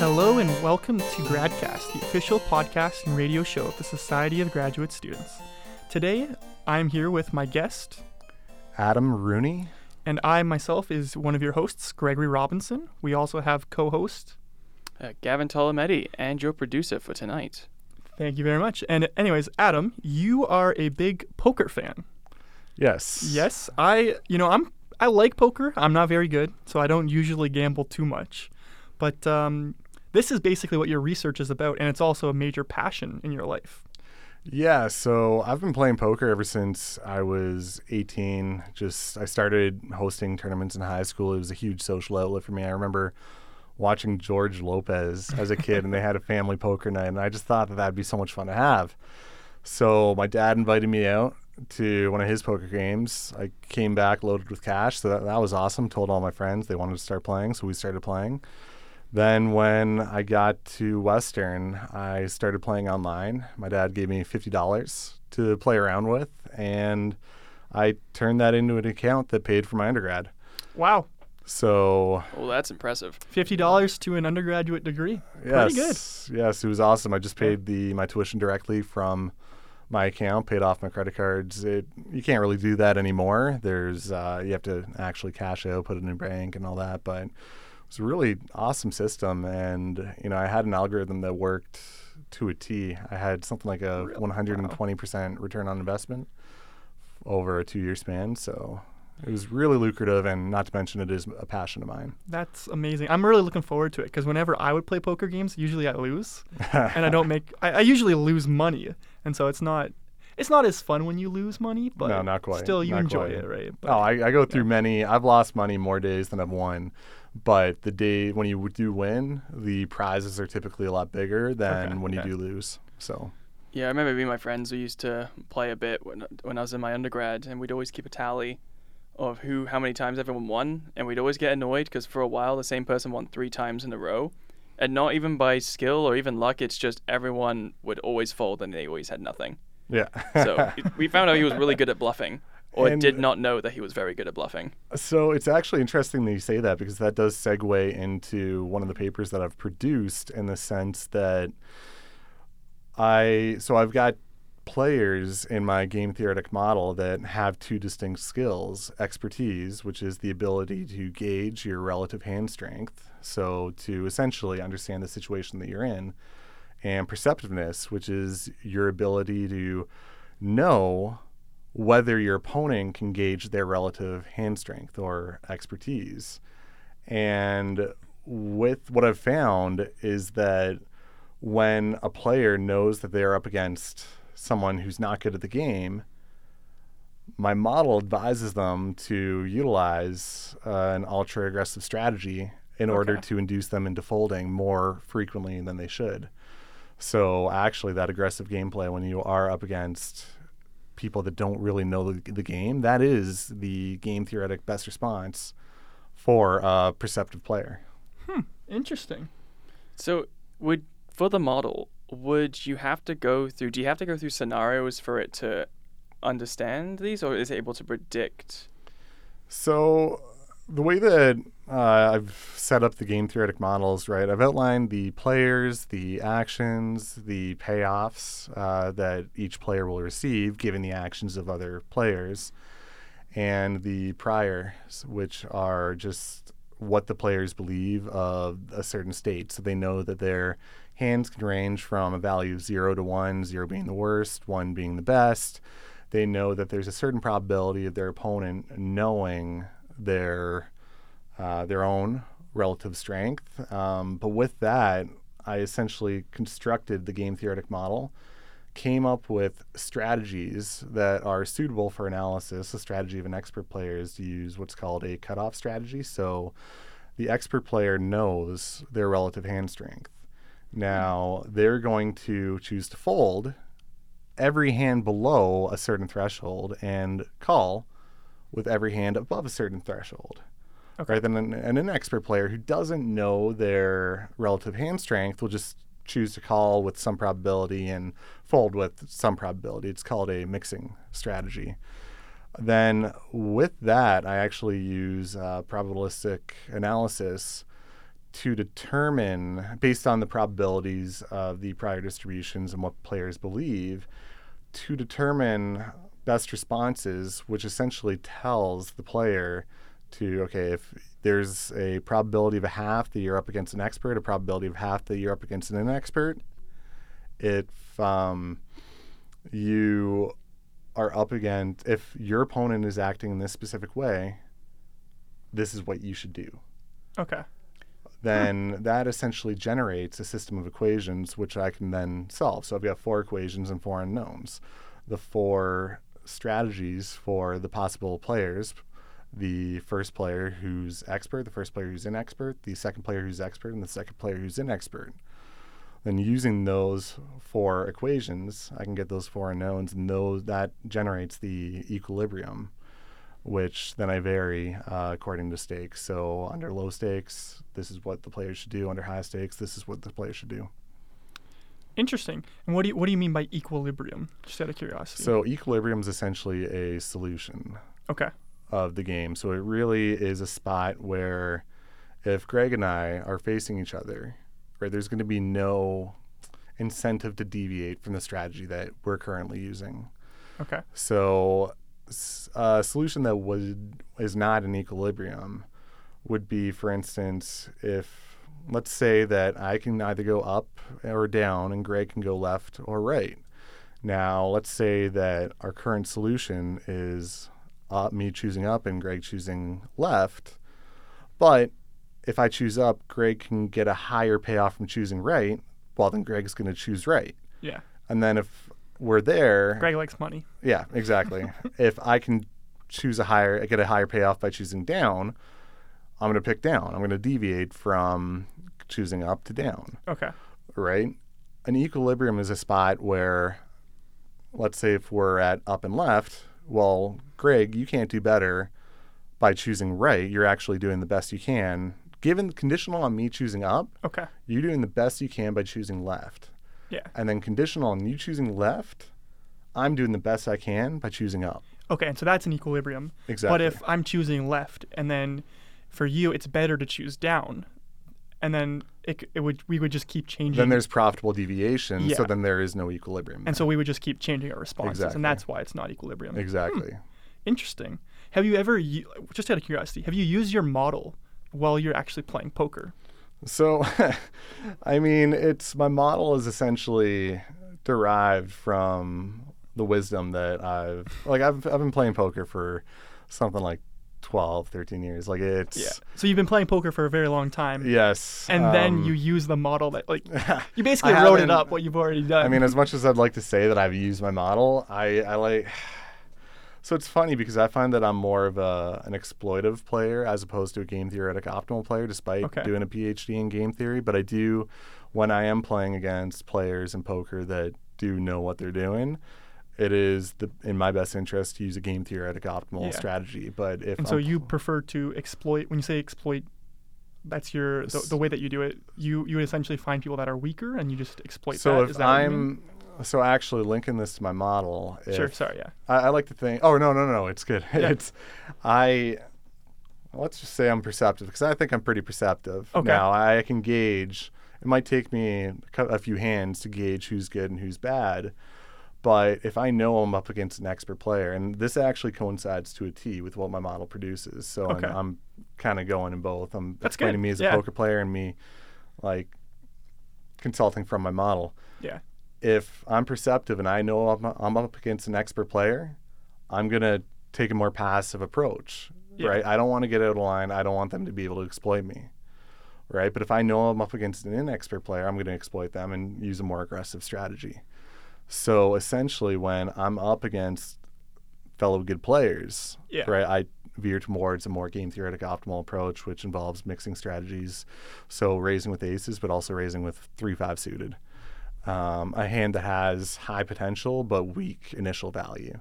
Hello and welcome to GradCast, the official podcast and radio show of the Society of Graduate Students. Today, I'm here with my guest, Adam Rooney. and I myself is one of your hosts, Gregory Robinson. We also have co-host. Uh, Gavin Tolometti and your producer for tonight. Thank you very much. And anyways, Adam, you are a big poker fan. Yes. Yes, I, you know, I'm I like poker. I'm not very good, so I don't usually gamble too much. But um, this is basically what your research is about, and it's also a major passion in your life. Yeah. So I've been playing poker ever since I was 18. Just I started hosting tournaments in high school. It was a huge social outlet for me. I remember watching George Lopez as a kid, and they had a family poker night, and I just thought that that'd be so much fun to have. So my dad invited me out to one of his poker games. I came back loaded with cash, so that, that was awesome. Told all my friends they wanted to start playing, so we started playing. Then when I got to Western, I started playing online. My dad gave me fifty dollars to play around with, and I turned that into an account that paid for my undergrad. Wow, So Oh, that's impressive. fifty dollars to an undergraduate degree. yes, Pretty good. yes, it was awesome. I just paid the my tuition directly from my account, paid off my credit cards. It you can't really do that anymore. There's uh, you have to actually cash out, put it in a bank, and all that. But it was a really awesome system, and you know I had an algorithm that worked to a T. I had something like a Really? 120 percent return on investment over a two year span. So it was really lucrative, and not to mention it is a passion of mine. That's amazing. I'm really looking forward to it because whenever I would play poker games, usually I lose, and I don't make. I, I usually lose money, and so it's not. It's not as fun when you lose money, but No, not quite. still you Not enjoy quite. it, right? Oh, but Oh, I, I go through many. I've lost money more days than I've won, but the day when you do win, the prizes are typically a lot bigger than Okay, when you do lose. So Yeah, I remember me and my friends we used to play a bit when when I was in my undergrad, and we'd always keep a tally of who how many times everyone won, and we'd always get annoyed because for a while the same person won three times in a row, and not even by skill or even luck. It's just everyone would always fold and they always had nothing. yeah. So we found out he was really good at bluffing, or And- did not know that he was very good at bluffing. So it's actually interesting that you say that because that does segue into one of the papers that I've produced in the sense that I so I've got players in my game theoretic model that have two distinct skills expertise which is the ability to gauge your relative hand strength so to essentially understand the situation that you're in and perceptiveness which is your ability to know whether your opponent can gauge their relative hand strength or expertise. And with what I've found is that when a player knows that they're up against someone who's not good at the game, my model advises them to utilize uh, an ultra aggressive strategy in order to induce them into folding more frequently than they should. So, actually, that aggressive gameplay when you are up against people that don't really know the, the game, that is the game theoretic best response for a perceptive player. Hmm, interesting. So would for the model, would you have to go through? Do you have to go through scenarios for it to understand these, or is it able to predict? So, the way that uh, I've set up the game theoretic models, right, I've outlined the players, the actions, the payoffs uh, that each player will receive given the actions of other players, and the priors, which are just what the players believe of a certain state. So they know that their hands can range from a value of zero to one, zero being the worst, one being the best. They know that there's a certain probability of their opponent knowing their uh, their own relative strength. Um, but with that, I essentially constructed the game theoretic model, came up with strategies that are suitable for analysis. The strategy of an expert player is to use what's called a cutoff strategy. So the expert player knows their relative hand strength. Now they're going to choose to fold every hand below a certain threshold and call with every hand above a certain threshold. Okay. Right then, an, and an expert player who doesn't know their relative hand strength will just choose to call with some probability and fold with some probability. It's called a mixing strategy. Then, with that, I actually use uh, probabilistic analysis to determine, based on the probabilities of the prior distributions and what players believe, to determine best responses, which essentially tells the player to, okay, if there's a probability of a half that you're up against an expert, a probability of half that you're up against an expert if um, you are up against, if your opponent is acting in this specific way, this is what you should do. Okay. Then that essentially generates a system of equations which I can then solve. So I've got four equations and four unknowns. The four strategies for the possible players the first player who's expert, the first player who's inexpert, the second player who's expert, and the second player who's inexpert. Then using those four equations, I can get those four unknowns, and those that generates the equilibrium, which then I vary uh, according to stakes. So under low stakes, this is what the player should do. Under high stakes, this is what the player should do. Interesting. And what do you what do you mean by equilibrium? Just out of curiosity. So equilibrium is essentially a solution. okay. Of the game. So it really is a spot where if Greg and I are facing each other, right, there's going to be no incentive to deviate from the strategy that we're currently using. Okay. So a solution that would is not in equilibrium would be, for instance, if let's say that I can either go up or down and Greg can go left or right. Now, let's say that our current solution is uh, me choosing up and Greg choosing left. But if I choose up, Greg can get a higher payoff from choosing right, well, then Greg's going to choose right. Yeah. And then if we're there, Greg likes money. yeah, exactly. if I can choose a higher, get a higher payoff by choosing down, I'm going to pick down. I'm going to deviate from choosing up to down, Okay. right? An equilibrium is a spot where, let's say, if we're at up and left, well, Greg, you can't do better by choosing right. You're actually doing the best you can. Given conditional on me choosing up, Okay. you're doing the best you can by choosing left. Yeah. And then conditional on you choosing left, I'm doing the best I can by choosing up. Okay. And so that's an equilibrium. Exactly. But if I'm choosing left, and then for you it's better to choose down, and then it, it would we would just keep changing. then there's profitable deviation, so then there is no equilibrium. and so we would just keep changing our responses, Exactly. and that's why it's not equilibrium. exactly. Hmm. Interesting. Have you ever, just out of curiosity, have you used your model while you're actually playing poker? So, I mean, it's my model is essentially derived from the wisdom that I've like I've I've been playing poker for something like 12, 13 years. Like it's yeah. So you've been playing poker for a very long time. yes. And then um, you use the model that, like, you basically wrote it up what you've already done. I mean, as much as I'd like to say that I've used my model, I, I like. So it's funny because I find that I'm more of a, an exploitive player as opposed to a game theoretic optimal player, despite Okay. doing a PhD in game theory. But I do, when I am playing against players in poker that do know what they're doing, it is the, in my best interest to use a game theoretic optimal Yeah. strategy. But if and so I'm you prefer to exploit. When you say exploit, that's your the, the way that you do it. You you would essentially find people that are weaker, and you just exploit so that. if Is that what you mean? I'm so actually linking this to my model, sure, sorry, yeah, I, I like to think. Oh no, no, no, it's good. Yeah. it's I. Let's just say I'm perceptive because I think I'm pretty perceptive. Okay. Now I can gauge. It might take me a few hands to gauge who's good and who's bad, but if I know I'm up against an expert player, and this actually coincides to a T with what my model produces, so Okay. I'm, I'm kind of going in both. I'm That's explaining good. me as a Yeah. poker player and me, like, consulting from my model yeah, if I'm perceptive and I know I'm, I'm up against an expert player, I'm gonna take a more passive approach, Yeah. right? I don't want to get out of line. I don't want them to be able to exploit me, right? But if I know I'm up against an inexpert player, I'm gonna exploit them and use a more aggressive strategy. So essentially, when I'm up against fellow good players, Yeah. right, I veer towards a more game theoretic optimal approach, which involves mixing strategies. So raising with aces, but also raising with three five suited um, a hand that has high potential but weak initial value.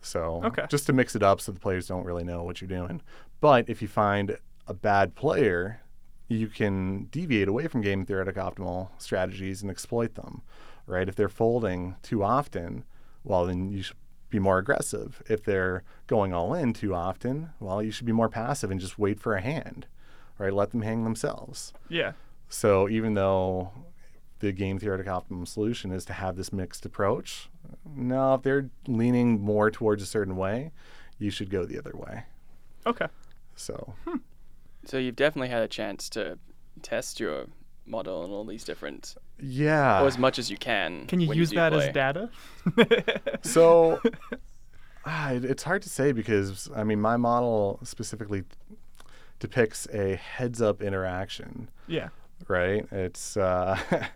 So Okay. just to mix it up so the players don't really know what you're doing. But if you find a bad player, you can deviate away from game theoretic optimal strategies and exploit them, right? If they're folding too often, well, then you should be more aggressive. If they're going all in too often, well, you should be more passive and just wait for a hand. right? Let them hang themselves. Yeah. So even though the game theoretic optimum solution is to have this mixed approach, no, if they're leaning more towards a certain way, you should go the other way. Okay. So hmm. So you've definitely had a chance to test your model and all these different, yeah. or as much as you can. Can you use do that as data? So ah, it- it's hard to say because I mean my model specifically depicts a heads up interaction, yeah. right? It's uh,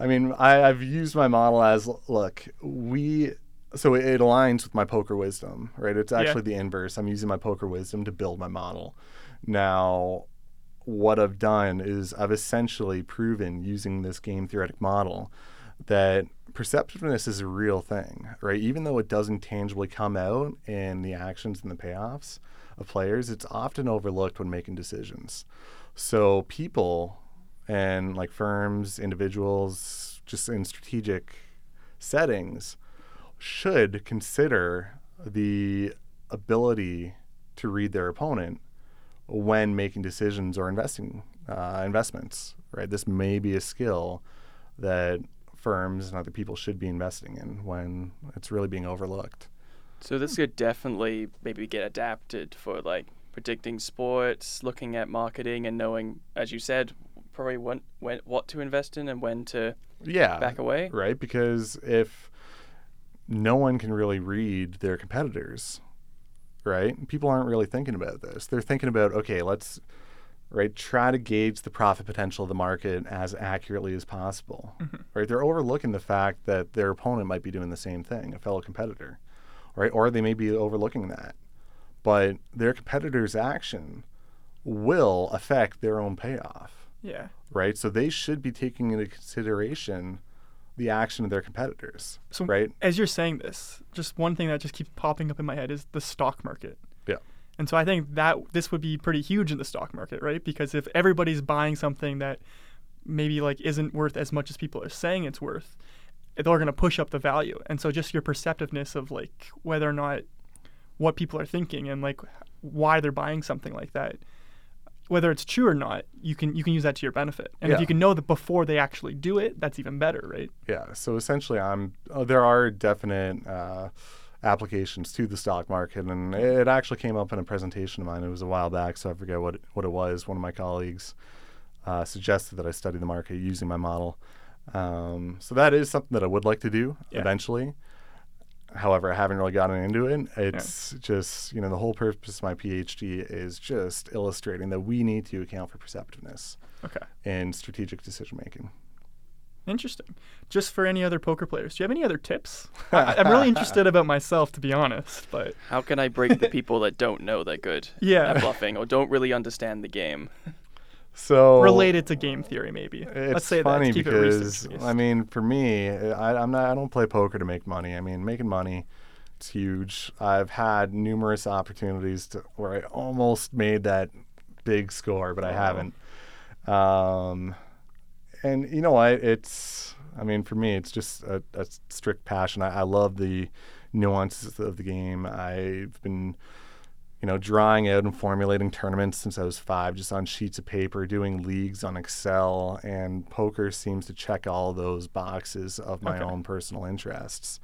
I mean I, I've used my model as look we so it, it aligns with my poker wisdom, right? It's Yeah. actually the inverse. I'm using my poker wisdom to build my model. Now, what I've done is I've essentially proven using this game theoretic model that perceptiveness is a real thing, right? Even though it doesn't tangibly come out in the actions and the payoffs of players, it's often overlooked when making decisions. So people and like firms, individuals, just in strategic settings, should consider the ability to read their opponent when making decisions or investing uh, investments. Right, this may be a skill that firms and other people should be investing in when it's really being overlooked. So this could definitely maybe get adapted for like predicting sports, looking at marketing, and knowing, as you said, probably when, when what to invest in and when to Yeah, back away. right? Because if no one can really read their competitors, right? People aren't really thinking about this. They're thinking about, okay, let's right try to gauge the profit potential of the market as accurately as possible. Mm-hmm. Right? They're overlooking the fact that their opponent might be doing the same thing, a fellow competitor. Right? Or they may be overlooking that. But their competitor's action will affect their own payoff Yeah. right? So they should be taking into consideration the action of their competitors, So right? as you're saying this, just one thing that just keeps popping up in my head is the stock market. Yeah. And so I think that this would be pretty huge in the stock market, right? Because if everybody's buying something that maybe like isn't worth as much as people are saying it's worth, they're going to push up the value. And so just your perceptiveness of like whether or not what people are thinking and like why they're buying something like that, whether it's true or not, you can you can use that to your benefit. And if you can know that before they actually do it, that's even better, right? Yeah. So essentially, I'm. Oh, there are definite uh, applications to the stock market, and it actually came up in a presentation of mine. It was a while back, so I forget what what it was. One of my colleagues uh, suggested that I study the market using my model. Um, so that is something that I would like to do Yeah. eventually. However, I haven't really gotten into it. It's just, you know, the whole purpose of my PhD is just illustrating that we need to account for perceptiveness Okay. in strategic decision making. Interesting. Just for any other poker players, do you have any other tips? I, I'm really interested about myself, to be honest. But How can I break the people that don't know they're good Yeah. at bluffing or don't really understand the game? So related to game theory, maybe. It's Let's say funny that. Keep because. I mean, for me, I, I'm not. I don't play poker to make money. I mean, making money, it's huge. I've had numerous opportunities to where I almost made that big score, but I haven't. Um, and you know what? It's. I mean, for me, it's just a, a strict passion. I, I love the nuances of the game. I've been you know, drawing out and formulating tournaments since I was five, just on sheets of paper, doing leagues on Excel, and poker seems to check all those boxes of my Okay. own personal interests.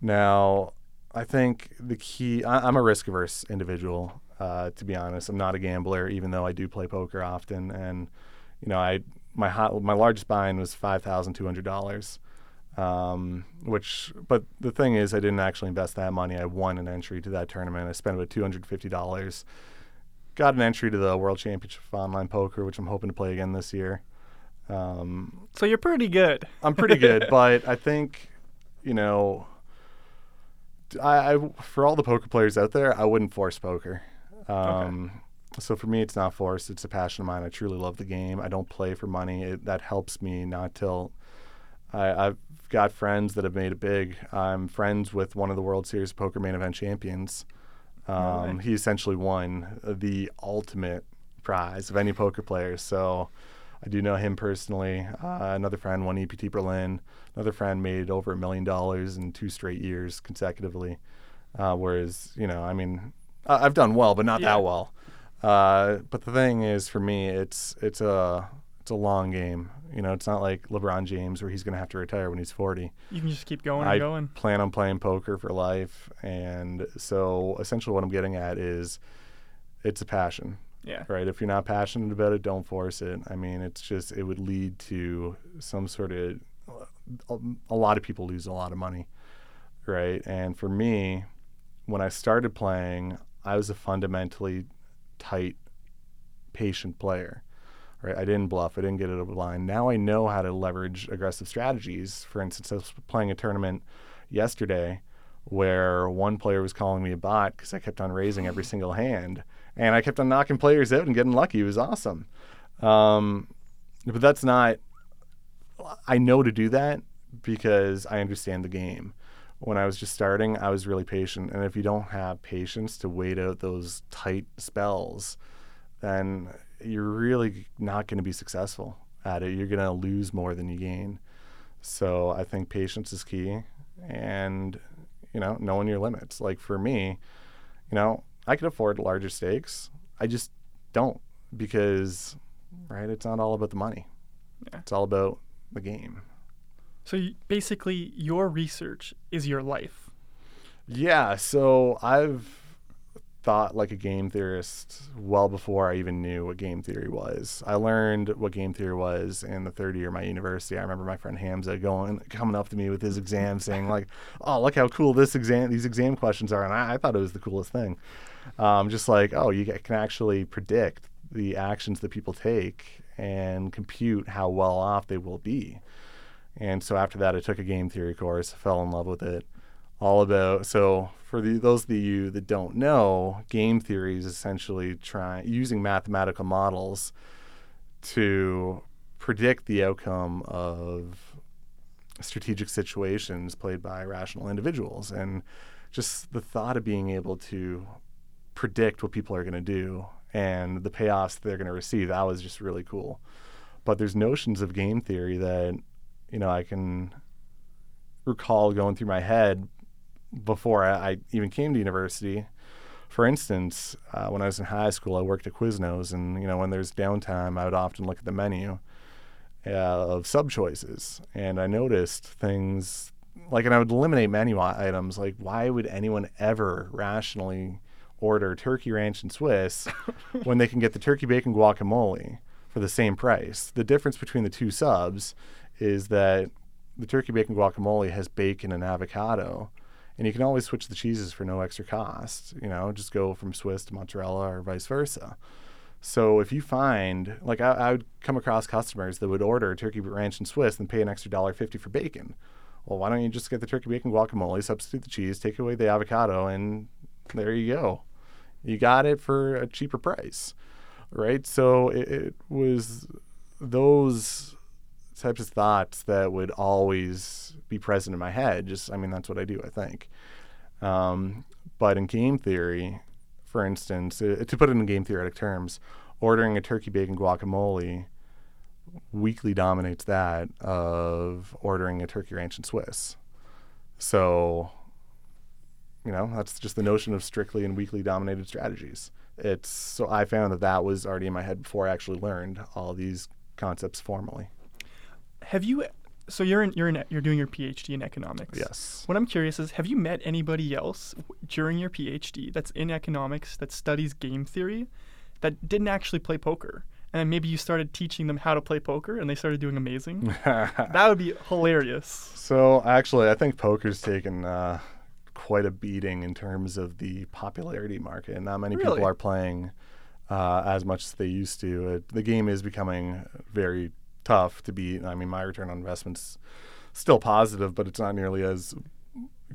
Now, I think the key, I, I'm a risk averse individual, uh, to be honest. I'm not a gambler, even though I do play poker often. And, you know, I, my hot, my largest buy-in was $5,200 um, which but the thing is i didn't actually invest that money. I won an entry to that tournament. I spent about $250 got an entry to the world championship of online poker which i'm hoping to play again this year. Um, so you're pretty good. i'm pretty good but i think you know I, I for all the poker players out there i wouldn't force poker. Um, so for me it's not forced. It's a passion of mine. I truly love the game. I don't play for money. It, that helps me not till I, I've got friends that have made it big. I'm friends with one of the World Series poker main event champions. Um, he essentially won the ultimate prize of any poker player. So I do know him personally. Uh, another friend won EPT Berlin. Another friend made over a million dollars in two straight years consecutively. Uh, whereas, you know, I mean, I- I've done well, but not Yeah. that well. Uh, but the thing is, for me, it's it's a it's a long game. You know, it's not like LeBron James where he's going to have to retire when he's 40. You can just keep going I and going. I plan on playing poker for life, and so essentially, what I'm getting at is, it's a passion, Yeah. right? If you're not passionate about it, don't force it. I mean, it's just it would lead to some sort of a, a lot of people lose a lot of money, right? And for me, when I started playing, I was a fundamentally tight, patient player. Right? I didn't bluff. I didn't get it over the line. Now I know how to leverage aggressive strategies. For instance, I was playing a tournament yesterday where one player was calling me a bot because I kept on raising every single hand, and I kept on knocking players out and getting lucky. It was awesome. Um, but that's not. I know to do that because I understand the game. When I was just starting, I was really patient, and if you don't have patience to wait out those tight spells, then you're really not going to be successful at it. You're going to lose more than you gain. So I think patience is key, and you know, knowing your limits. Like for me, you know, I could afford larger stakes. I just don't because, right? It's not all about the money. Yeah. It's all about the game. So basically, your research is your life. Yeah, so I've thought like a game theorist well before I even knew what game theory was. I learned what game theory was in the third year of my university. I remember my friend Hamza going coming up to me with his exam saying like, "Oh, look how cool this exam these exam questions are," and I, I thought it was the coolest thing. Um, just like, oh, you can actually predict the actions that people take and compute how well off they will be. And so after that, I took a game theory course, fell in love with it. All about so for the, those of you that don't know, game theory is essentially trying using mathematical models to predict the outcome of strategic situations played by rational individuals, and just the thought of being able to predict what people are going to do and the payoffs they're going to receive that was just really cool. But there's notions of game theory that you know I can recall going through my head before I, even came to university. For instance, uh, when I was in high school, I worked at Quiznos, and you know when there's downtime, I would often look at the menu uh, of sub choices, and I noticed things like, and I would eliminate menu items like, why would anyone ever rationally order turkey ranch and Swiss when they can get the turkey bacon guacamole for the same price? The difference between the two subs is that the turkey bacon guacamole has bacon and avocado, and you can always switch the cheeses for no extra cost. You know, just go from Swiss to mozzarella or vice versa. So if you find, like, I, I would come across customers that would order turkey ranch and Swiss and pay an extra dollar fifty for bacon. Well, why don't you just get the turkey bacon guacamole, substitute the cheese, take away the avocado, and there you go. You got it for a cheaper price, right? So it, it was those types of thoughts that would always be present in my head. Just, I mean, that's what I do, I think. Um, but in game theory, for instance, uh, to put it in game theoretic terms, ordering a turkey bacon guacamole weakly dominates that of ordering a turkey ranch and Swiss. So, you know, that's just the notion of strictly and weakly dominated strategies. It's so I found that that was already in my head before I actually learned all these concepts formally. Have you? So you're in you're in you're doing your PhD in economics. Yes. What I'm curious is, have you met anybody else w- during your PhD that's in economics that studies game theory, that didn't actually play poker, and then maybe you started teaching them how to play poker, and they started doing amazing? that would be hilarious. So actually, I think poker's taken uh, quite a beating in terms of the popularity market. and Not many Really? people are playing uh, as much as they used to. It, the game is becoming very tough to be. I mean, my return on investment's still positive, but it's not nearly as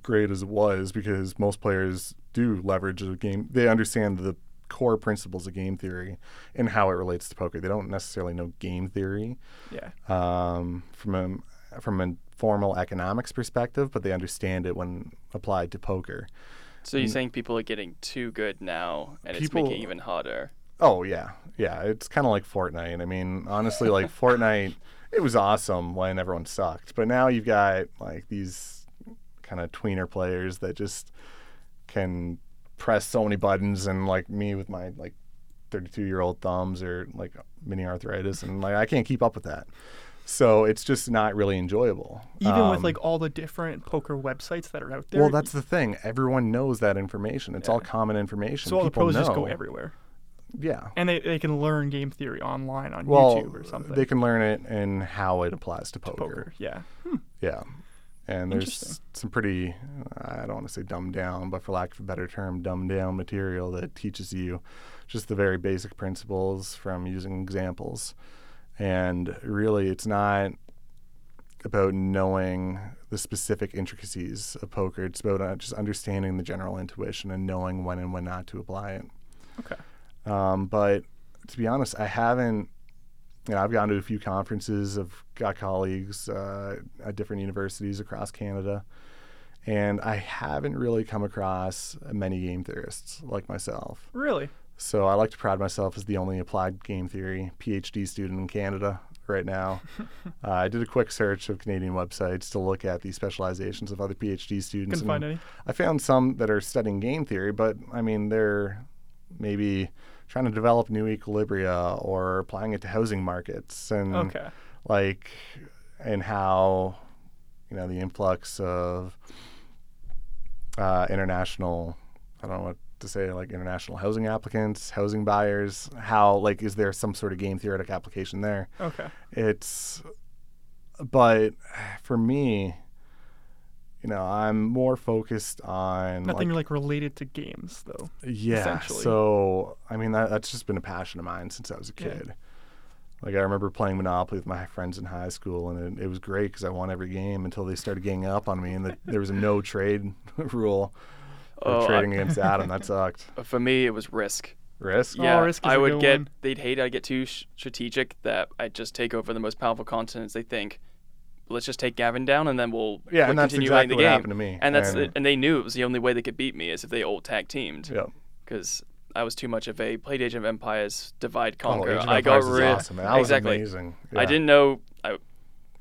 great as it was because most players do leverage a game. They understand the core principles of game theory and how it relates to poker. They don't necessarily know game theory Yeah. um, from a from a formal economics perspective, but they understand it when applied to poker. So you're saying people are getting too good now, and it's making it even harder. Oh yeah, yeah. It's kind of like Fortnite. I mean, honestly, like Fortnite, it was awesome when everyone sucked, but now you've got like these kind of tweener players that just can press so many buttons, and like me with my like 32 year old thumbs or like mini arthritis, and like I can't keep up with that. So it's just not really enjoyable. Even with Um, like all the different poker websites that are out there. well, that's the thing. Everyone knows that information. It's all common information. so all the People pros just go know. everywhere, Yeah. and they, they can learn game theory online on Well, YouTube or something. they can learn it and how it applies to poker. poker, yeah. Yeah. And there's some pretty, I don't want to say dumbed down, but for lack of a better term, dumbed down material that teaches you just the very basic principles from using examples. And really, it's not about knowing the specific intricacies of poker. It's about uh, just understanding the general intuition and knowing when and when not to apply it. Okay. Um, but to be honest, I haven't. You know, I've gone to a few conferences. I've got colleagues uh, at different universities across Canada, and I haven't really come across many game theorists like myself. Really? So I like to pride myself as the only applied game theory PhD student in Canada right now. uh, I did a quick search of Canadian websites to look at the specializations of other PhD students. Couldn't find any. I found some that are studying game theory, but I mean, they're maybe trying to develop new equilibria or applying it to housing markets and Okay. like and how you know the influx of uh, international I don't know what to say like international housing applicants, housing buyers. How like is there some sort of game theoretic application there? Okay. It's but for me, you know, I'm more focused on Nothing like, like related to games though. yeah. So I mean that that's just been a passion of mine since I was a Yeah. kid. Like I remember playing Monopoly with my friends in high school, and it, it was great because I won every game until they started ganging up on me, and the, there was a no trade rule for Oh, I- trading against Adam. That sucked. For me, it was risk. Risk. Oh, Yeah, risk is I a would get. one. They'd hate. I get too sh- strategic that I just take over the most powerful continents. They think, let's just take Gavin down, and then we'll Yeah, we'll and that's continue exactly the what game. happened to me. And that's And- and they knew it was the only way they could beat me is if they all tag teamed. Yeah. Because I was too much of a played Age of Empires divide Oh, conquer. Of I got rid. awesome. man. That was exactly. amazing. I didn't know. I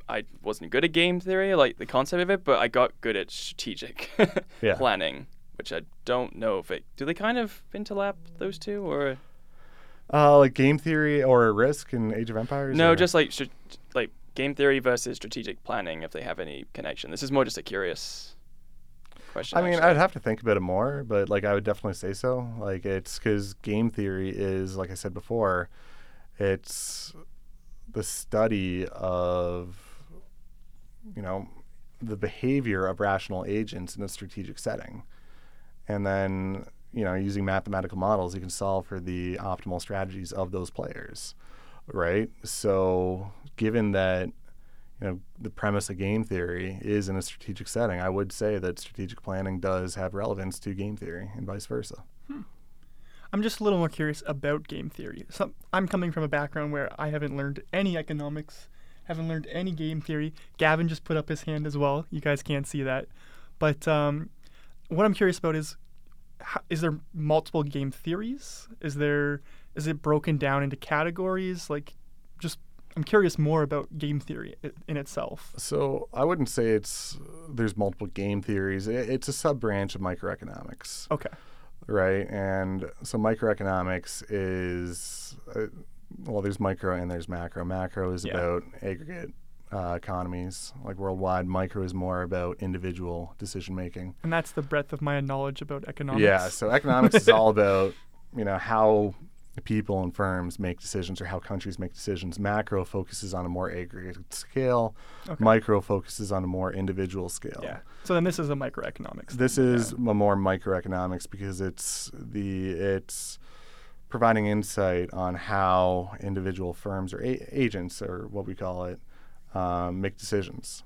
I wasn't good at game theory, like the concept of it, but I got good at strategic Yeah. planning, which I don't know if it. Do they kind of interlap those two, or Uh, like game theory or risk in Age of Empires. no? or- Just like like game theory versus strategic planning, if they have any connection. This is more just a curious question. I mean, actually. I'd have to think about it more, but like I would definitely say so. Like it's because game theory is, like I said before, it's the study of, you know, the behavior of rational agents in a strategic setting, and then you know using mathematical models, you can solve for the optimal strategies of those players, right? So given that you know the premise of game theory is in a strategic setting i would say that strategic planning does have relevance to game theory and vice versa I'm just a little more curious about game theory. So I'm coming from a background where I haven't learned any economics, haven't learned any game theory. Gavin just put up his hand as well. You guys can't see that, but um, what I'm curious about is, how, is there multiple game theories? Is there is it broken down into categories? Like, just I'm curious more about game theory in itself. so i wouldn't say it's there's multiple game theories it's a sub branch of microeconomics Okay. right and so microeconomics is uh, well there's micro and there's macro macro is Yeah. about aggregate uh, economies like worldwide micro is more about individual decision making And that's the breadth of my knowledge about economics. Yeah, so economics is all about you know how people and firms make decisions or how countries make decisions. Macro focuses on a more aggregate scale. Okay. Micro focuses on a more individual scale. Yeah. So then this is a microeconomics. This thing, is yeah. a more microeconomics because it's the it's providing insight on how individual firms or a- agents or what we call it um, make decisions,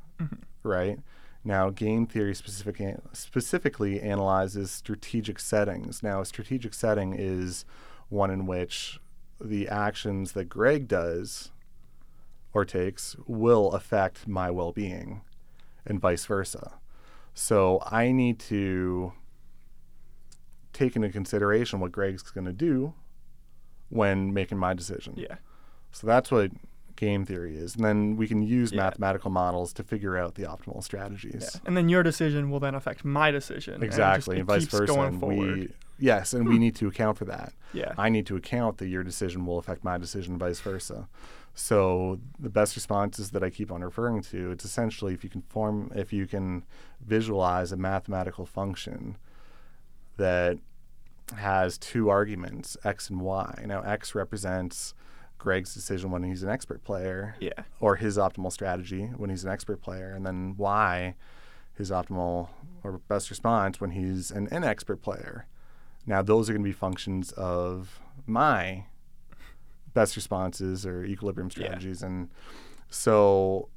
right? Now, game theory specific, specifically analyzes strategic settings. Now, a strategic setting is one in which the actions that Greg does or takes will affect my well being and vice versa. So I need to take into consideration what Greg's going to do when making my decision. Yeah. So that's what game theory is. And then we can use Yeah. mathematical models to figure out the optimal strategies. Yeah. And then your decision will then affect my decision. and it just- Exactly, it and vice keeps versa. Going And forward. we Yes, and we hmm. need to account for that. Yeah. I need to account that your decision will affect my decision, vice versa. So the best responses that I keep on referring to, it's essentially if you can form, if you can visualize a mathematical function that has two arguments, x and y. Now x represents Greg's decision when he's an expert player, Yeah. or his optimal strategy when he's an expert player, and then y, his optimal or best response when he's an inexpert player. Now those are going to be functions of my best responses or equilibrium Yeah. strategies, and so.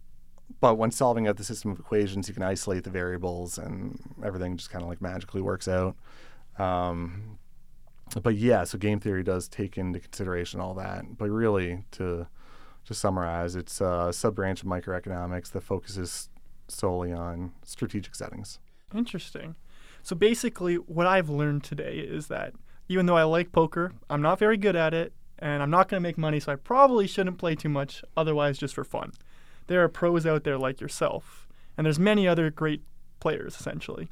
But when solving out the system of equations, you can isolate the variables, and everything just kind of like magically works out. Um, but yeah, so game theory does take into consideration all that. But really, to to summarize, it's a sub branch of microeconomics that focuses solely on strategic settings. Interesting. So basically, what I've learned today is that even though I like poker, I'm not very good at it, and I'm not going to make money, so I probably shouldn't play too much, otherwise, just for fun. There are pros out there like yourself, and there's many other great players, essentially.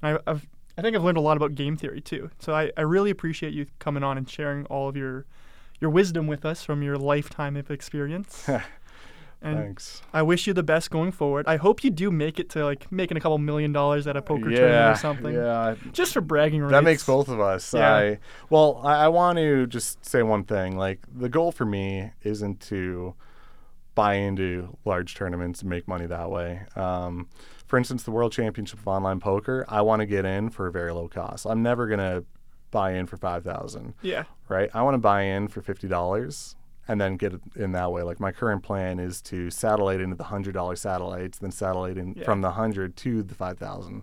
And I, I've, I think I've learned a lot about game theory, too. So I, I really appreciate you coming on and sharing all of your, your wisdom with us from your lifetime of experience. and Thanks. I wish you the best going forward. I hope you do make it to like making a couple million dollars at a poker tournament or something. Yeah, Just for bragging rights. that makes both of us. Yeah. I well, I, I want to just say one thing. Like the goal for me isn't to buy into large tournaments and make money that way. Um, for instance, the World Championship of Online Poker, I want to get in for a very low cost. I'm never gonna buy in for five thousand. Yeah. right? I want to buy in for fifty dollars and then get it in that way. Like my current plan is to satellite into the hundred dollar satellites, then satellite in Yeah. from the hundred to the five thousand.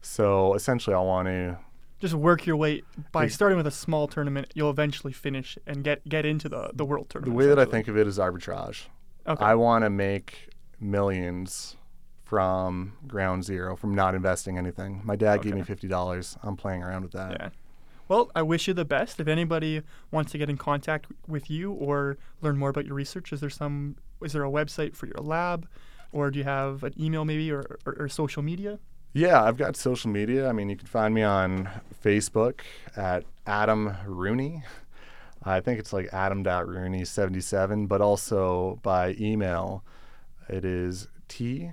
So essentially, I want to. Just work your way by starting with a small tournament. You'll eventually finish and get get into the the world tournament. The way that I think of it is arbitrage. Okay. I want to make millions from ground zero, from not investing anything. My dad gave me fifty dollars. I'm playing around with that. yeah. Well, I wish you the best. If anybody wants to get in contact with you or learn more about your research, is there some is there a website for your lab, or do you have an email maybe or, or, or social media? Yeah, I've got social media. I mean, you can find me on Facebook at Adam Rooney. I think it's like adam.rooney77, but also by email, it is T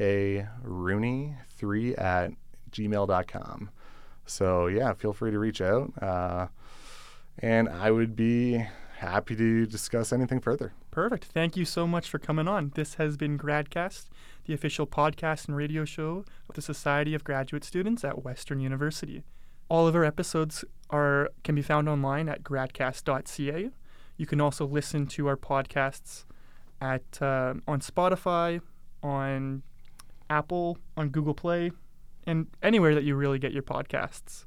A Rooney3 at gmail.com. So, yeah, feel free to reach out. Uh, and I would be happy to discuss anything further. Perfect. Thank you so much for coming on. This has been Gradcast, the official podcast and radio show of the Society of Graduate Students at Western University. All of our episodes are can be found online at gradcast.ca. You can also listen to our podcasts at uh, on Spotify, on Apple, on Google Play, and anywhere that you really get your podcasts.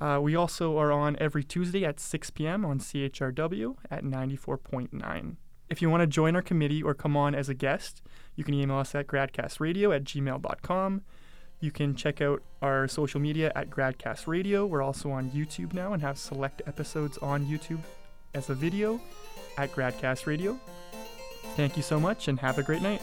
Uh, we also are on every Tuesday at 6 p.m. on CHRW at 94.9. If you want to join our committee or come on as a guest, you can email us at gradcastradio at gmail.com. You can check out our social media at Gradcast Radio. We're also on YouTube now and have select episodes on YouTube as a video at Gradcast Radio. Thank you so much and have a great night.